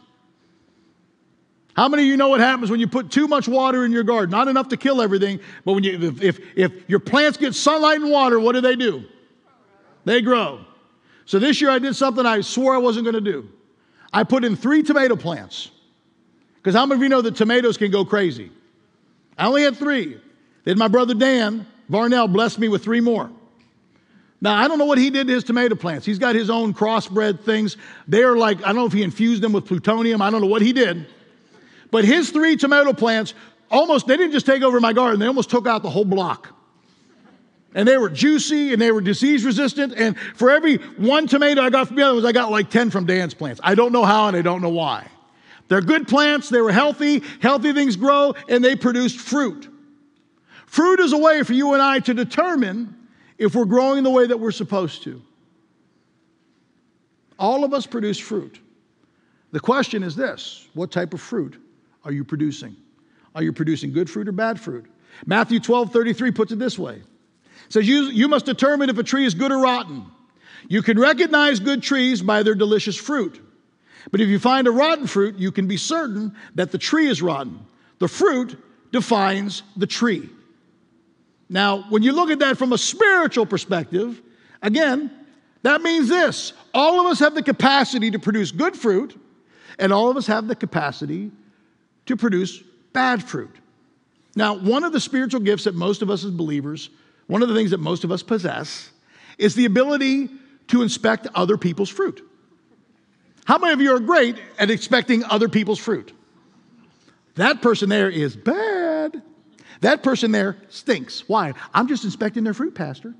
S2: How many of you know what happens when you put too much water in your garden? Not enough to kill everything, but when you, if, if, if your plants get sunlight and water, what do they do? They grow. So this year I did something I swore I wasn't going to do. I put in three tomato plants. Because how many of you know that tomatoes can go crazy? I only had three. Then my brother Dan Varnell blessed me with three more. Now, I don't know what he did to his tomato plants. He's got his own crossbred things. They are like, I don't know if he infused them with plutonium. I don't know what he did. But his three tomato plants almost, they didn't just take over my garden, they almost took out the whole block. And they were juicy and they were disease resistant. And for every one tomato I got from the other ones, I got like 10 from Dan's plants. I don't know how and I don't know why. They're good plants, they were healthy, healthy things grow, and they produced fruit. Fruit is a way for you and I to determine if we're growing the way that we're supposed to. All of us produce fruit. The question is this what type of fruit are you producing? Are you producing good fruit or bad fruit? Matthew 12 33 puts it this way it says, you, you must determine if a tree is good or rotten. You can recognize good trees by their delicious fruit. But if you find a rotten fruit, you can be certain that the tree is rotten. The fruit defines the tree. Now, when you look at that from a spiritual perspective, again, that means this all of us have the capacity to produce good fruit, and all of us have the capacity to produce bad fruit. Now, one of the spiritual gifts that most of us as believers, one of the things that most of us possess, is the ability to inspect other people's fruit. How many of you are great at inspecting other people's fruit? That person there is bad. That person there stinks. Why? I'm just inspecting their fruit, Pastor.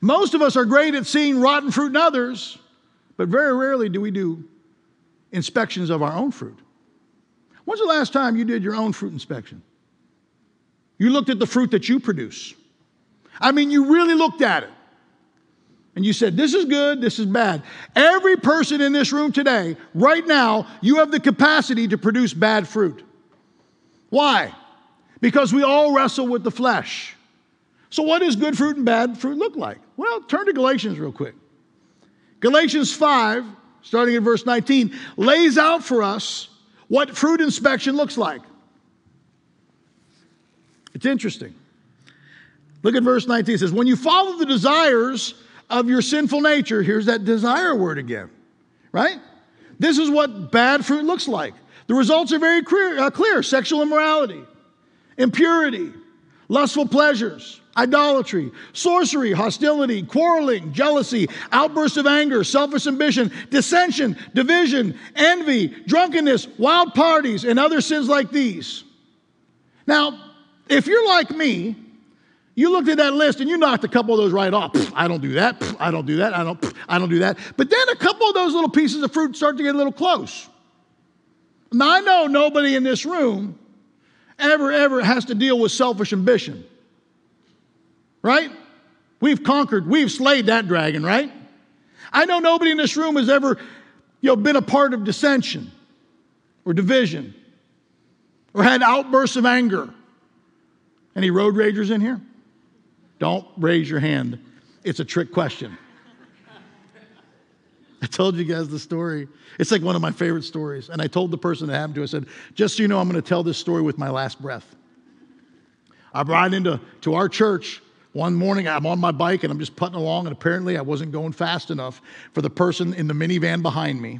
S2: Most of us are great at seeing rotten fruit in others, but very rarely do we do inspections of our own fruit. When's the last time you did your own fruit inspection? You looked at the fruit that you produce. I mean, you really looked at it. And you said, This is good, this is bad. Every person in this room today, right now, you have the capacity to produce bad fruit. Why? because we all wrestle with the flesh. So, what does good fruit and bad fruit look like? Well, turn to Galatians real quick. Galatians 5, starting at verse 19, lays out for us what fruit inspection looks like. It's interesting. Look at verse 19. It says, When you follow the desires of your sinful nature, here's that desire word again, right? This is what bad fruit looks like. The results are very clear, uh, clear sexual immorality, impurity, lustful pleasures, idolatry, sorcery, hostility, quarreling, jealousy, outbursts of anger, selfish ambition, dissension, division, envy, drunkenness, wild parties, and other sins like these. Now, if you're like me, you looked at that list and you knocked a couple of those right off. I don't do that. I don't do that. I don't. I don't do that. But then a couple of those little pieces of fruit start to get a little close. Now I know nobody in this room ever, ever has to deal with selfish ambition. Right? We've conquered, we've slayed that dragon, right? I know nobody in this room has ever you know, been a part of dissension or division or had outbursts of anger. Any road ragers in here? Don't raise your hand. It's a trick question. I told you guys the story. It's like one of my favorite stories. And I told the person that happened to, I said, just so you know, I'm going to tell this story with my last breath. I ride into to our church one morning. I'm on my bike and I'm just putting along, and apparently I wasn't going fast enough for the person in the minivan behind me.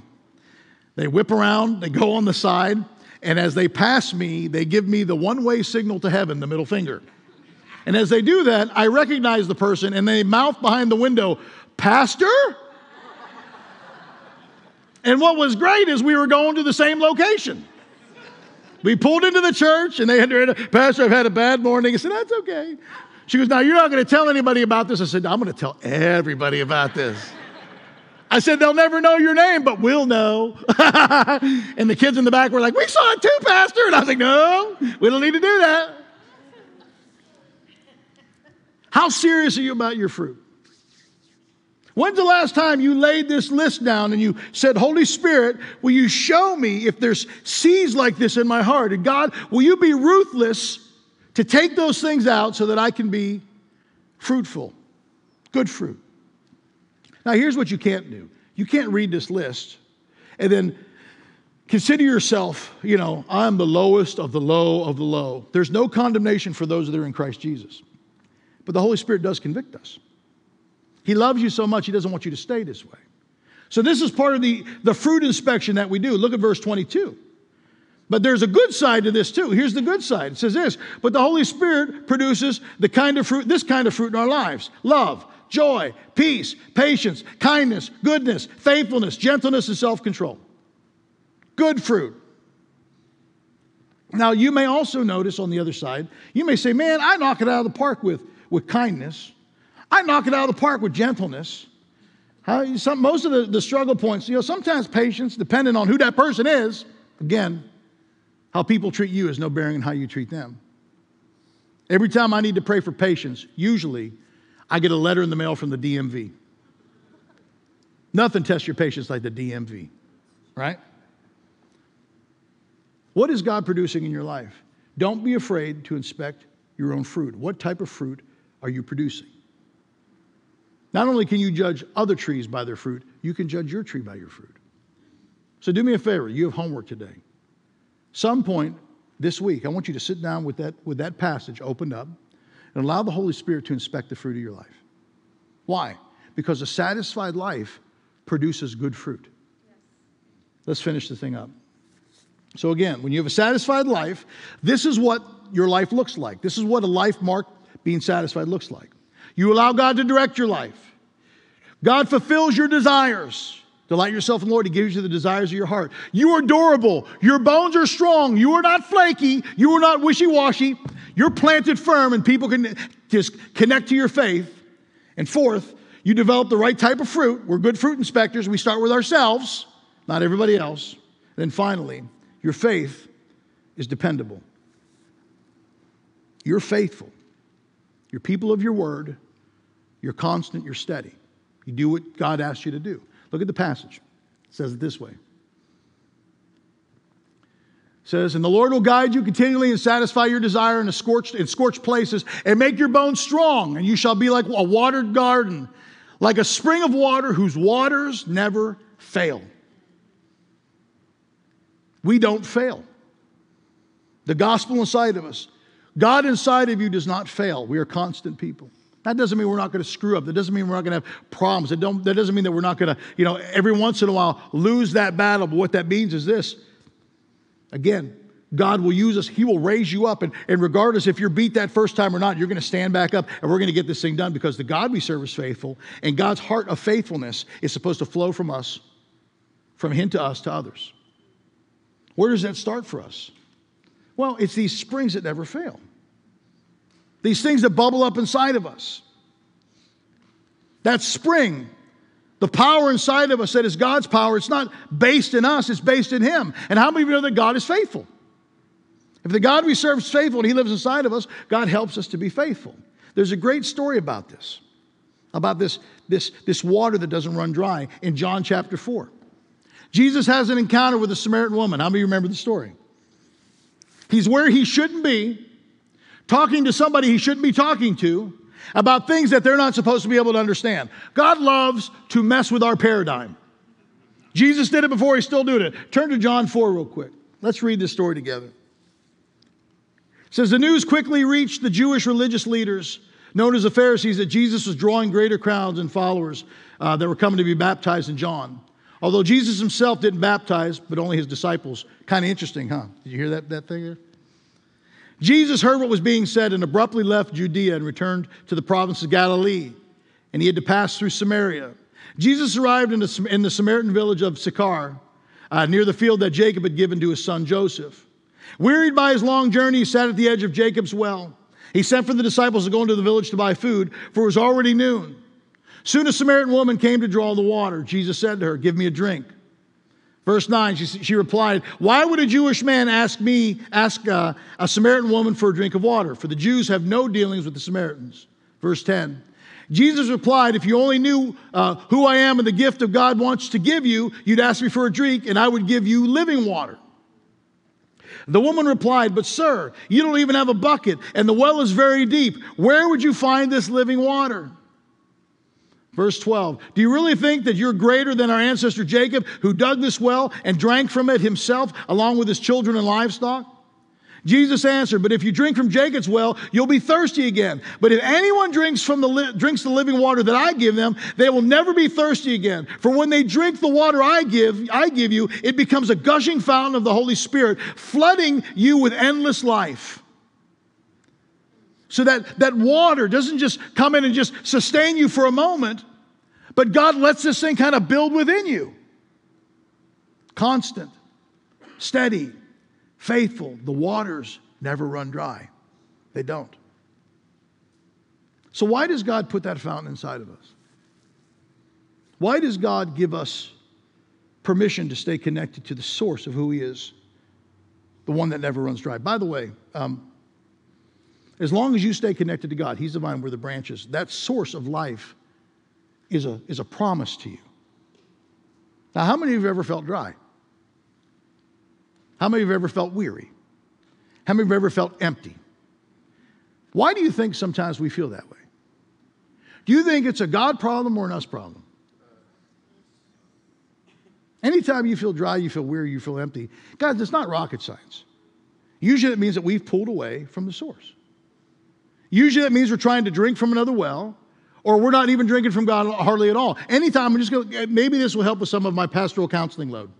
S2: They whip around, they go on the side, and as they pass me, they give me the one way signal to heaven, the middle finger. And as they do that, I recognize the person and they mouth behind the window, Pastor? And what was great is we were going to the same location. We pulled into the church and they had, to, Pastor, I've had a bad morning. I said, That's okay. She goes, Now you're not going to tell anybody about this. I said, I'm going to tell everybody about this. I said, They'll never know your name, but we'll know. and the kids in the back were like, We saw it too, Pastor. And I was like, No, we don't need to do that. How serious are you about your fruit? When's the last time you laid this list down and you said, Holy Spirit, will you show me if there's seeds like this in my heart? And God, will you be ruthless to take those things out so that I can be fruitful, good fruit? Now, here's what you can't do you can't read this list and then consider yourself, you know, I'm the lowest of the low of the low. There's no condemnation for those that are in Christ Jesus. But the Holy Spirit does convict us. He loves you so much, he doesn't want you to stay this way. So, this is part of the, the fruit inspection that we do. Look at verse 22. But there's a good side to this too. Here's the good side. It says this, but the Holy Spirit produces the kind of fruit, this kind of fruit in our lives. Love, joy, peace, patience, kindness, goodness, faithfulness, gentleness, and self-control. Good fruit. Now you may also notice on the other side, you may say, man, I knock it out of the park with, with kindness. I knock it out of the park with gentleness. How, some, most of the, the struggle points, you know, sometimes patience, depending on who that person is, again, how people treat you has no bearing on how you treat them. Every time I need to pray for patience, usually I get a letter in the mail from the DMV. Nothing tests your patience like the DMV, right? What is God producing in your life? Don't be afraid to inspect your own fruit. What type of fruit are you producing? Not only can you judge other trees by their fruit, you can judge your tree by your fruit. So do me a favor, you have homework today. Some point this week, I want you to sit down with that, with that passage opened up and allow the Holy Spirit to inspect the fruit of your life. Why? Because a satisfied life produces good fruit. Let's finish the thing up. So, again, when you have a satisfied life, this is what your life looks like. This is what a life marked being satisfied looks like. You allow God to direct your life. God fulfills your desires. Delight yourself in the Lord. He gives you the desires of your heart. You are durable. Your bones are strong. You are not flaky. You are not wishy washy. You're planted firm, and people can just connect to your faith. And fourth, you develop the right type of fruit. We're good fruit inspectors. We start with ourselves, not everybody else. And then finally, your faith is dependable. You're faithful. You're people of your word. You're constant, you're steady. You do what God asks you to do. Look at the passage. It says it this way. It says, and the Lord will guide you continually and satisfy your desire in, a scorched, in scorched places and make your bones strong, and you shall be like a watered garden, like a spring of water whose waters never fail. We don't fail. The gospel inside of us, God inside of you does not fail. We are constant people. That doesn't mean we're not going to screw up. That doesn't mean we're not going to have problems. That, that doesn't mean that we're not going to, you know, every once in a while lose that battle. But what that means is this again, God will use us. He will raise you up. And, and regardless if you're beat that first time or not, you're going to stand back up and we're going to get this thing done because the God we serve is faithful. And God's heart of faithfulness is supposed to flow from us, from Him to us to others. Where does that start for us? Well, it's these springs that never fail these things that bubble up inside of us. That spring, the power inside of us that is God's power, it's not based in us, it's based in Him. And how many of you know that God is faithful? If the God we serve is faithful and He lives inside of us, God helps us to be faithful. There's a great story about this, about this, this, this water that doesn't run dry in John chapter 4. Jesus has an encounter with a Samaritan woman. How many remember the story? He's where he shouldn't be, talking to somebody he shouldn't be talking to about things that they're not supposed to be able to understand. God loves to mess with our paradigm. Jesus did it before, he's still doing it. Turn to John 4 real quick. Let's read this story together. It says the news quickly reached the Jewish religious leaders, known as the Pharisees, that Jesus was drawing greater crowds and followers uh, that were coming to be baptized in John. Although Jesus himself didn't baptize, but only his disciples. Kind of interesting, huh? Did you hear that, that thing there? Jesus heard what was being said and abruptly left Judea and returned to the province of Galilee. And he had to pass through Samaria. Jesus arrived in the, in the Samaritan village of Sychar, uh, near the field that Jacob had given to his son Joseph. Wearied by his long journey, he sat at the edge of Jacob's well. He sent for the disciples to go into the village to buy food, for it was already noon. Soon a Samaritan woman came to draw the water. Jesus said to her, Give me a drink. Verse 9, she, she replied, Why would a Jewish man ask me, ask uh, a Samaritan woman for a drink of water? For the Jews have no dealings with the Samaritans. Verse 10, Jesus replied, If you only knew uh, who I am and the gift of God wants to give you, you'd ask me for a drink and I would give you living water. The woman replied, But sir, you don't even have a bucket and the well is very deep. Where would you find this living water? Verse 12 Do you really think that you're greater than our ancestor Jacob, who dug this well and drank from it himself, along with his children and livestock? Jesus answered, But if you drink from Jacob's well, you'll be thirsty again. But if anyone drinks, from the li- drinks the living water that I give them, they will never be thirsty again. For when they drink the water I give, I give you, it becomes a gushing fountain of the Holy Spirit, flooding you with endless life. So that, that water doesn't just come in and just sustain you for a moment, but God lets this thing kind of build within you. Constant, steady, faithful. The waters never run dry, they don't. So, why does God put that fountain inside of us? Why does God give us permission to stay connected to the source of who He is, the one that never runs dry? By the way, um, as long as you stay connected to God, He's the vine, we're the branches. That source of life is a, is a promise to you. Now, how many of you have ever felt dry? How many of you have ever felt weary? How many of you have ever felt empty? Why do you think sometimes we feel that way? Do you think it's a God problem or an us problem? Anytime you feel dry, you feel weary, you feel empty, guys, it's not rocket science. Usually it means that we've pulled away from the source. Usually that means we're trying to drink from another well, or we're not even drinking from God hardly at all. Anytime I'm just going, eh, maybe this will help with some of my pastoral counseling load.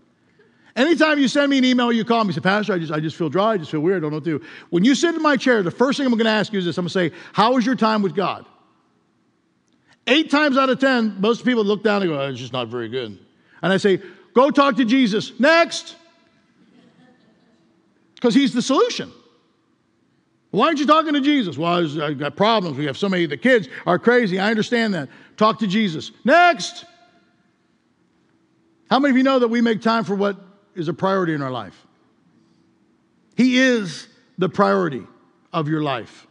S2: Anytime you send me an email, you call me, say, Pastor, I just, I just feel dry, I just feel weird, I don't know what to do. When you sit in my chair, the first thing I'm going to ask you is this I'm going to say, How was your time with God? Eight times out of 10, most people look down and go, oh, It's just not very good. And I say, Go talk to Jesus. Next. Because he's the solution. Why aren't you talking to Jesus? Well, I've got problems. We have so many. The kids are crazy. I understand that. Talk to Jesus. Next. How many of you know that we make time for what is a priority in our life? He is the priority of your life.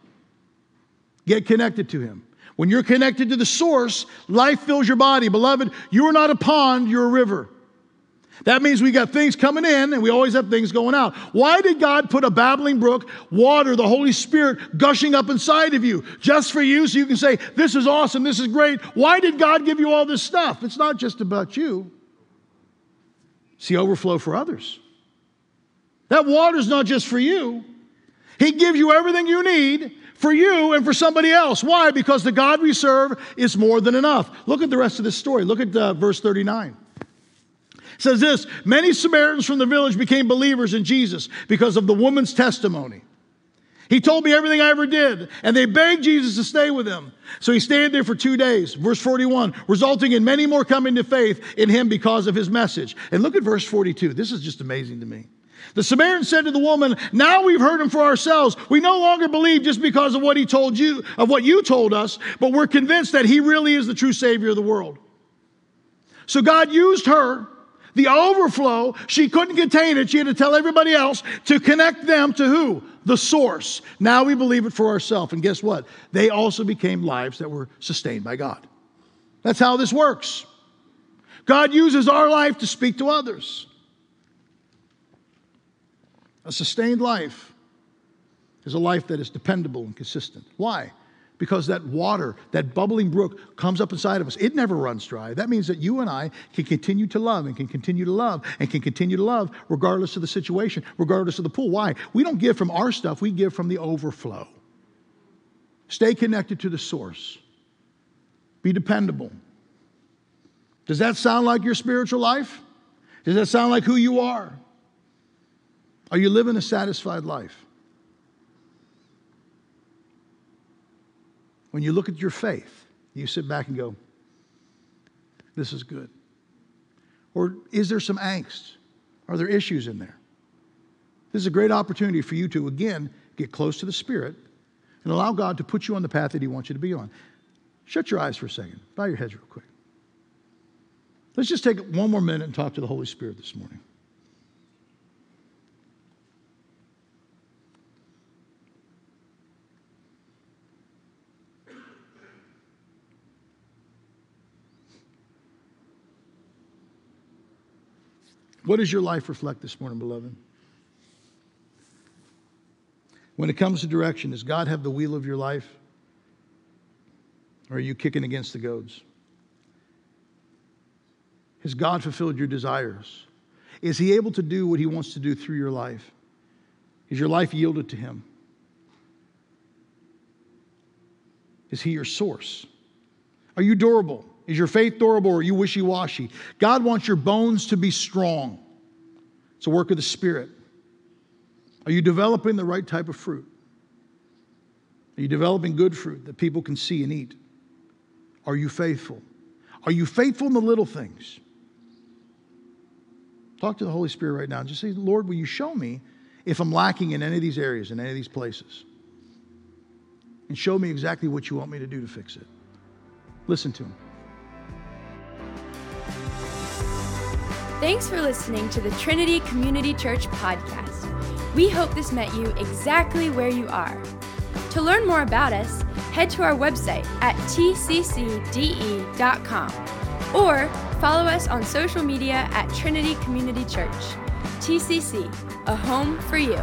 S2: Get connected to Him. When you're connected to the source, life fills your body. Beloved, you are not a pond, you're a river. That means we got things coming in and we always have things going out. Why did God put a babbling brook, water, the Holy Spirit gushing up inside of you just for you so you can say, This is awesome, this is great? Why did God give you all this stuff? It's not just about you, it's the overflow for others. That water's not just for you, He gives you everything you need for you and for somebody else. Why? Because the God we serve is more than enough. Look at the rest of this story. Look at uh, verse 39 says this Many Samaritans from the village became believers in Jesus because of the woman's testimony. He told me everything I ever did, and they begged Jesus to stay with them. So he stayed there for two days. Verse 41, resulting in many more coming to faith in him because of his message. And look at verse 42. This is just amazing to me. The Samaritan said to the woman, Now we've heard him for ourselves. We no longer believe just because of what he told you, of what you told us, but we're convinced that he really is the true Savior of the world. So God used her the overflow, she couldn't contain it. She had to tell everybody else to connect them to who? The source. Now we believe it for ourselves. And guess what? They also became lives that were sustained by God. That's how this works. God uses our life to speak to others. A sustained life is a life that is dependable and consistent. Why? because that water, that bubbling brook, comes up inside of us. It never runs dry. That means that you and I can continue to love and can continue to love and can continue to love regardless of the situation, regardless of the pool. Why? We don't give from our stuff, we give from the overflow. Stay connected to the source, be dependable. Does that sound like your spiritual life? Does that sound like who you are? Are you living a satisfied life? When you look at your faith, you sit back and go, This is good. Or is there some angst? Are there issues in there? This is a great opportunity for you to, again, get close to the Spirit and allow God to put you on the path that He wants you to be on. Shut your eyes for a second, bow your heads real quick. Let's just take one more minute and talk to the Holy Spirit this morning. What does your life reflect this morning, beloved? When it comes to direction, does God have the wheel of your life? Or are you kicking against the goads? Has God fulfilled your desires? Is He able to do what He wants to do through your life? Is your life yielded to Him? Is He your source? Are you durable? Is your faith durable or are you wishy washy? God wants your bones to be strong. It's a work of the Spirit. Are you developing the right type of fruit? Are you developing good fruit that people can see and eat? Are you faithful? Are you faithful in the little things? Talk to the Holy Spirit right now and just say, Lord, will you show me if I'm lacking in any of these areas, in any of these places? And show me exactly what you want me to do to fix it. Listen to Him.
S1: Thanks for listening to the Trinity Community Church podcast. We hope this met you exactly where you are. To learn more about us, head to our website at tccde.com or follow us on social media at Trinity Community Church. TCC, a home for you.